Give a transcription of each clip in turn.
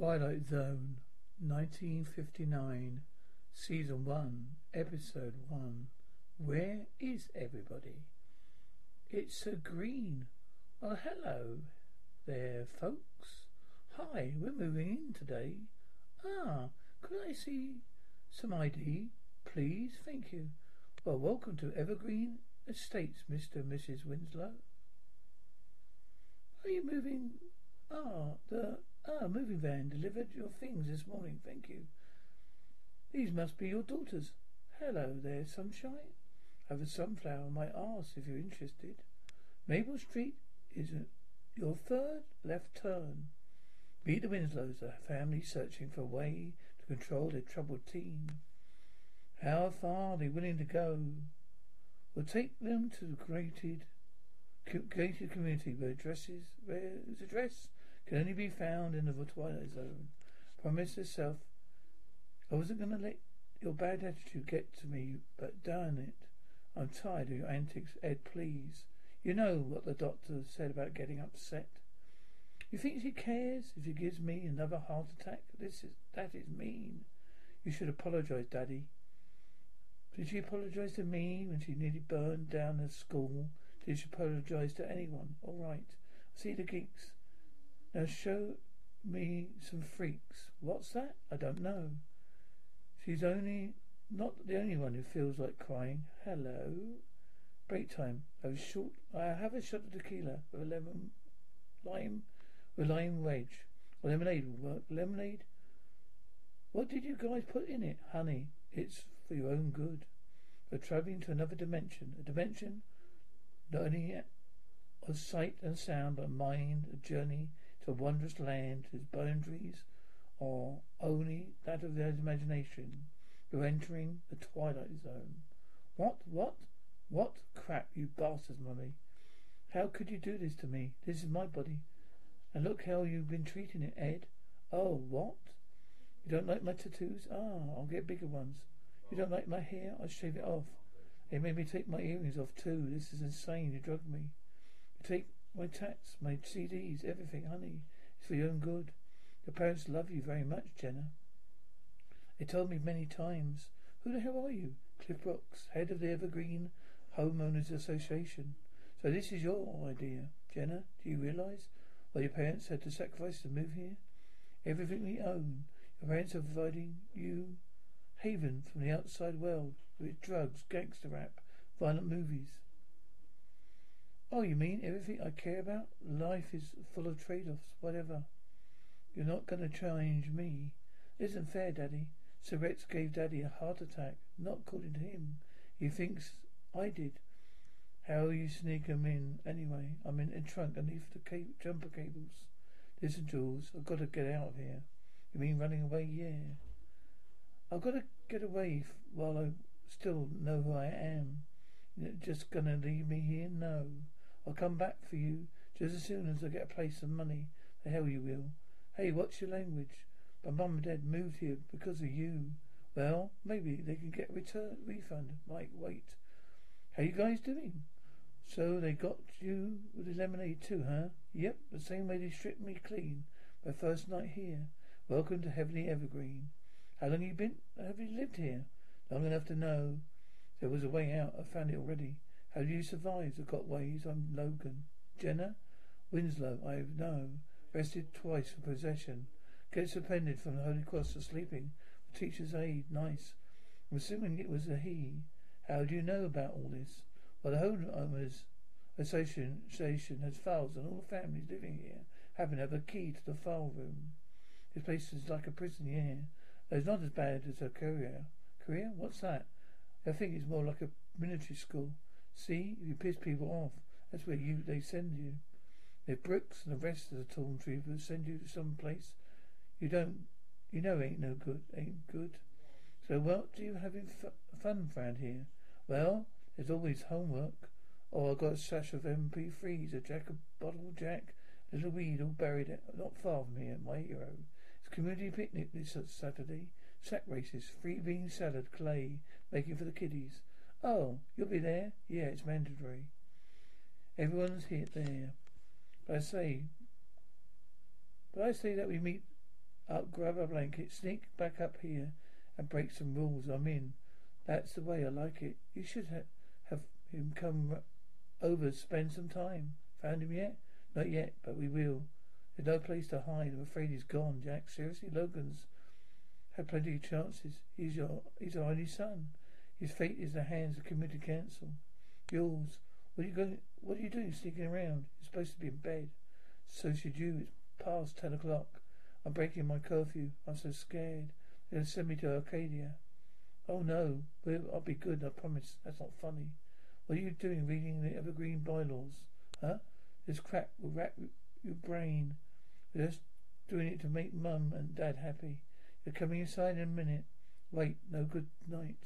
Twilight Zone, 1959, Season 1, Episode 1. Where is everybody? It's so green. Well, hello there, folks. Hi, we're moving in today. Ah, could I see some ID, please? Thank you. Well, welcome to Evergreen Estates, Mr. and Mrs. Winslow. Are you moving? Ah, the Ah, moving van delivered your things this morning. Thank you. These must be your daughters. Hello there, sunshine. Have a sunflower. on my arse if you're interested. Maple Street is a, your third left turn. Meet the Winslows, a family searching for a way to control their troubled teen. How far are they willing to go? We'll take them to the gated, gated community where addresses, where is address can only be found in the twilight zone. Promise yourself I wasn't going to let your bad attitude get to me, but darn it. I'm tired of your antics, Ed, please. You know what the doctor said about getting upset. You think she cares if she gives me another heart attack? This is that is mean. You should apologize, Daddy. Did she apologize to me when she nearly burned down the school? Did she apologize to anyone? All right. See the geeks. Now show me some freaks. What's that? I don't know. She's only not the only one who feels like crying. Hello. Break time. I have short I have a shot of tequila with a lemon lime with lime wedge. Lemonade will work. Lemonade? What did you guys put in it? Honey, it's for your own good. We're travelling to another dimension. A dimension not only of sight and sound, but mind, a journey a wondrous land whose boundaries are only that of their imagination. You're entering the twilight zone. What? What? What? Crap, you bastards, mummy. How could you do this to me? This is my body. And look how you've been treating it, Ed. Oh, what? You don't like my tattoos? Ah, I'll get bigger ones. You don't like my hair? I'll shave it off. They made me take my earrings off too. This is insane. You drugged me. You take my tats, my CDs, everything, honey. It's for your own good. Your parents love you very much, Jenna. They told me many times. Who the hell are you? Cliff Brooks, head of the Evergreen Homeowners Association. So this is your idea, Jenna. Do you realize what your parents had to sacrifice to move here? Everything we own. Your parents are providing you haven from the outside world with drugs, gangster rap, violent movies. Oh, you mean everything I care about? Life is full of trade-offs, whatever. You're not going to change me. is isn't fair, Daddy. Surretts gave Daddy a heart attack, not to him. He thinks I did. How you sneak 'em in anyway? I'm in a trunk underneath the jumper cables. Listen, Jules, I've got to get out of here. You mean running away? Yeah. I've got to get away while I still know who I am. You're just gonna leave me here? No. I'll come back for you just as soon as I get a place and money. The hell you will. Hey, what's your language? My mum and dad moved here because of you. Well, maybe they can get a return refund. Mike, wait. How you guys doing? So they got you with the lemonade too, huh? Yep, the same way they stripped me clean my first night here. Welcome to Heavenly Evergreen. How long you been have you lived here? Long enough to know there was a way out. I found it already. How do you survive? I've got ways. I'm Logan. Jenna? Winslow, I know. Arrested twice for possession. Get suspended from the Holy Cross for sleeping. The teacher's aide. Nice. I'm assuming it was a he. How do you know about all this? Well, the homeowners association has files on all the families living here. Happen to have a key to the file room. This place is like a prison, yeah. It's not as bad as a career. Career? What's that? I think it's more like a military school. See, you piss people off, that's where you they send you. If Brooks and the rest of the torn troopers send you to some place you don't, you know ain't no good, ain't good. So what do you having f- fun around here? Well, there's always homework. Oh, I got a sash of MP3s, a jack of bottle jack, a little weed all buried not far from here, my hero. It's community picnic this Saturday. Sack races, free bean salad, clay, making for the kiddies. Oh, you'll be there? Yeah, it's mandatory. Everyone's here there. But I say, but I say that we meet Up, grab a blanket, sneak back up here, and break some rules. I'm in. That's the way I like it. You should ha- have him come over, spend some time. Found him yet? Not yet, but we will. There's no place to hide. I'm afraid he's gone, Jack. Seriously, Logan's had plenty of chances. He's your he's our only son. His fate is in the hands of committee council. Yours. What are you going what are you doing sneaking around? You're supposed to be in bed. So should you. It's past ten o'clock. I'm breaking my curfew. I'm so scared. They'll send me to Arcadia. Oh no. I'll be good, I promise. That's not funny. What are you doing reading the evergreen bylaws? Huh? This crap will wrap your brain. We're just doing it to make mum and dad happy. You're coming inside in a minute. Wait, no good night.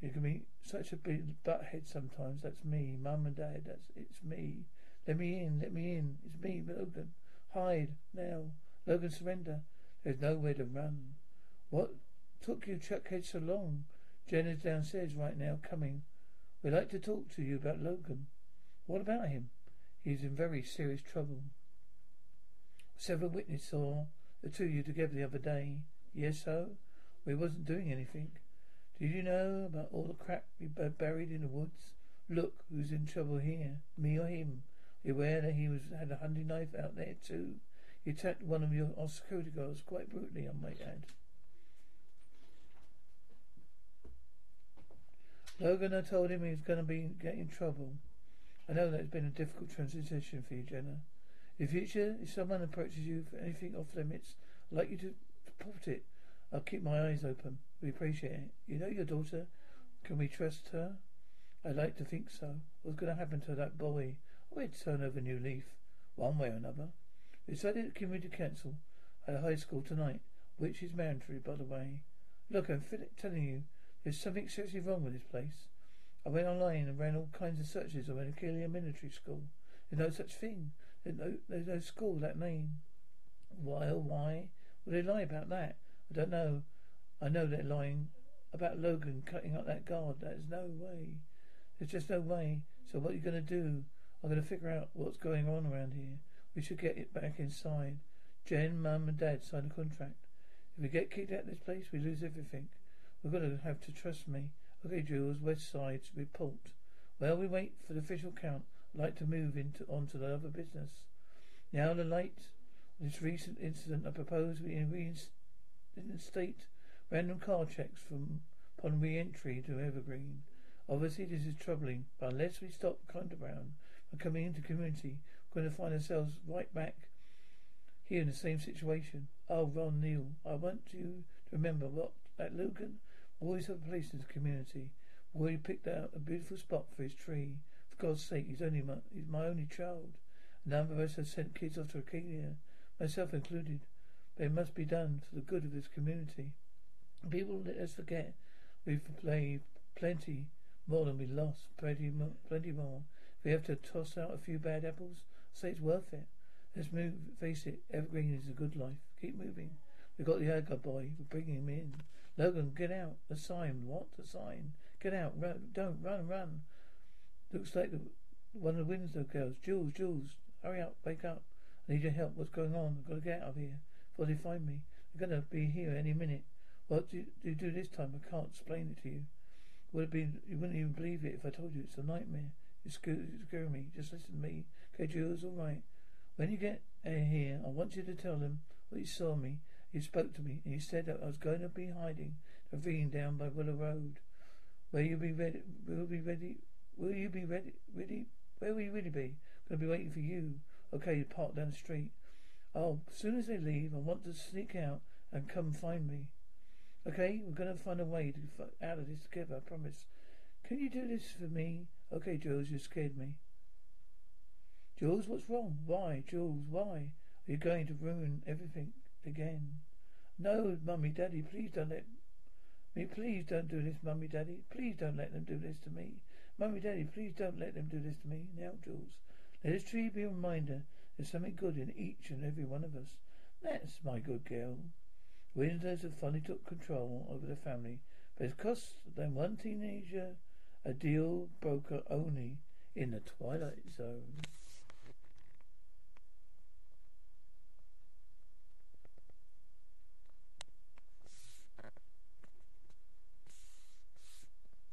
You can be such a big butthead sometimes. That's me, mum and dad. That's it's me. Let me in. Let me in. It's me, Logan. Hide now. Logan, surrender. There's nowhere to run. What took you, Chuckhead, so long? Jenna's downstairs right now, coming. We'd like to talk to you about Logan. What about him? He's in very serious trouble. Several witnesses saw the two of you together the other day. Yes, so? We wasn't doing anything. Did you know about all the crap we buried in the woods? Look, who's in trouble here? Me or him? Are you aware that he was had a hunting knife out there too? He attacked one of your our security guards quite brutally, I might add. Logan, I told him he was going to be getting in trouble. I know that it's been a difficult transition for you, Jenna. In the future, if someone approaches you for anything off limits, I'd like you to put it. I'll keep my eyes open. We appreciate it. You know your daughter. Can we trust her? I'd like to think so. What's going to happen to that boy? We'd turn over a new leaf, one way or another. We decided at community council at a high school tonight, which is mandatory, by the way. Look, I'm telling you, there's something seriously wrong with this place. I went online and ran all kinds of searches on Aquilia Military School. There's no such thing. There's no, there's no school that name. Why, oh why? Would they lie about that? I don't know. I know they're lying about Logan cutting up that guard. There's no way. There's just no way. So what are you going to do? I'm going to figure out what's going on around here. We should get it back inside. Jen, Mum and Dad signed a contract. If we get kicked out of this place, we lose everything. We're going to have to trust me. Okay, Jules, west side report. While we wait for the official count, I'd like to move into onto the other business. Now the light this recent incident, I propose we reinstate random car checks from upon re-entry to Evergreen. Obviously, this is troubling, but unless we stop contraband from coming into community, we're going to find ourselves right back here in the same situation. Oh, Ron Neal, I want you to remember what that Logan always have a place in the community. Where he picked out a beautiful spot for his tree. For God's sake, he's only my, he's my only child. A number of us have sent kids off to Arcadia myself included. But it must be done for the good of this community. People let us forget we've played plenty more than we lost, plenty more, plenty more. If we have to toss out a few bad apples, say it's worth it. Let's move. Face it, Evergreen is a good life. Keep moving. We've got the Edgar boy. We're bringing him in. Logan, get out. A sign. What? A sign. Get out. Run. Don't run. Run. Looks like the, one of the Winslow girls. Jules. Jules. Hurry up. Wake up. I need your help. What's going on? I've got to get out of here before they find me. They're going to be here any minute. What do you, do you do this time? I can't explain it to you. Would it be, you wouldn't even believe it if I told you it's a nightmare. You scare, scare me. Just listen to me. Okay, Jules, all right. When you get uh, here, I want you to tell them what you saw me. You spoke to me, and you said that I was going to be hiding, ravine down by Willow Road. Will you be ready? Will be ready? Will you be ready? Ready? Where will you really be? I'm to be waiting for you. Okay, you park down the street. Oh, as soon as they leave, I want to sneak out and come find me. Okay, we're gonna find a way to get out of this together. I promise. Can you do this for me? Okay, Jules, you scared me. Jules, what's wrong? Why, Jules? Why are you going to ruin everything again? No, mummy, daddy, please don't let me. Please don't do this, mummy, daddy. Please don't let them do this to me. Mummy, daddy, please don't let them do this to me. Now, Jules, let this tree be a reminder there's something good in each and every one of us. That's my good girl. Winslows have finally took control over the family, but it cost them one teenager a deal broker only in the Twilight Zone.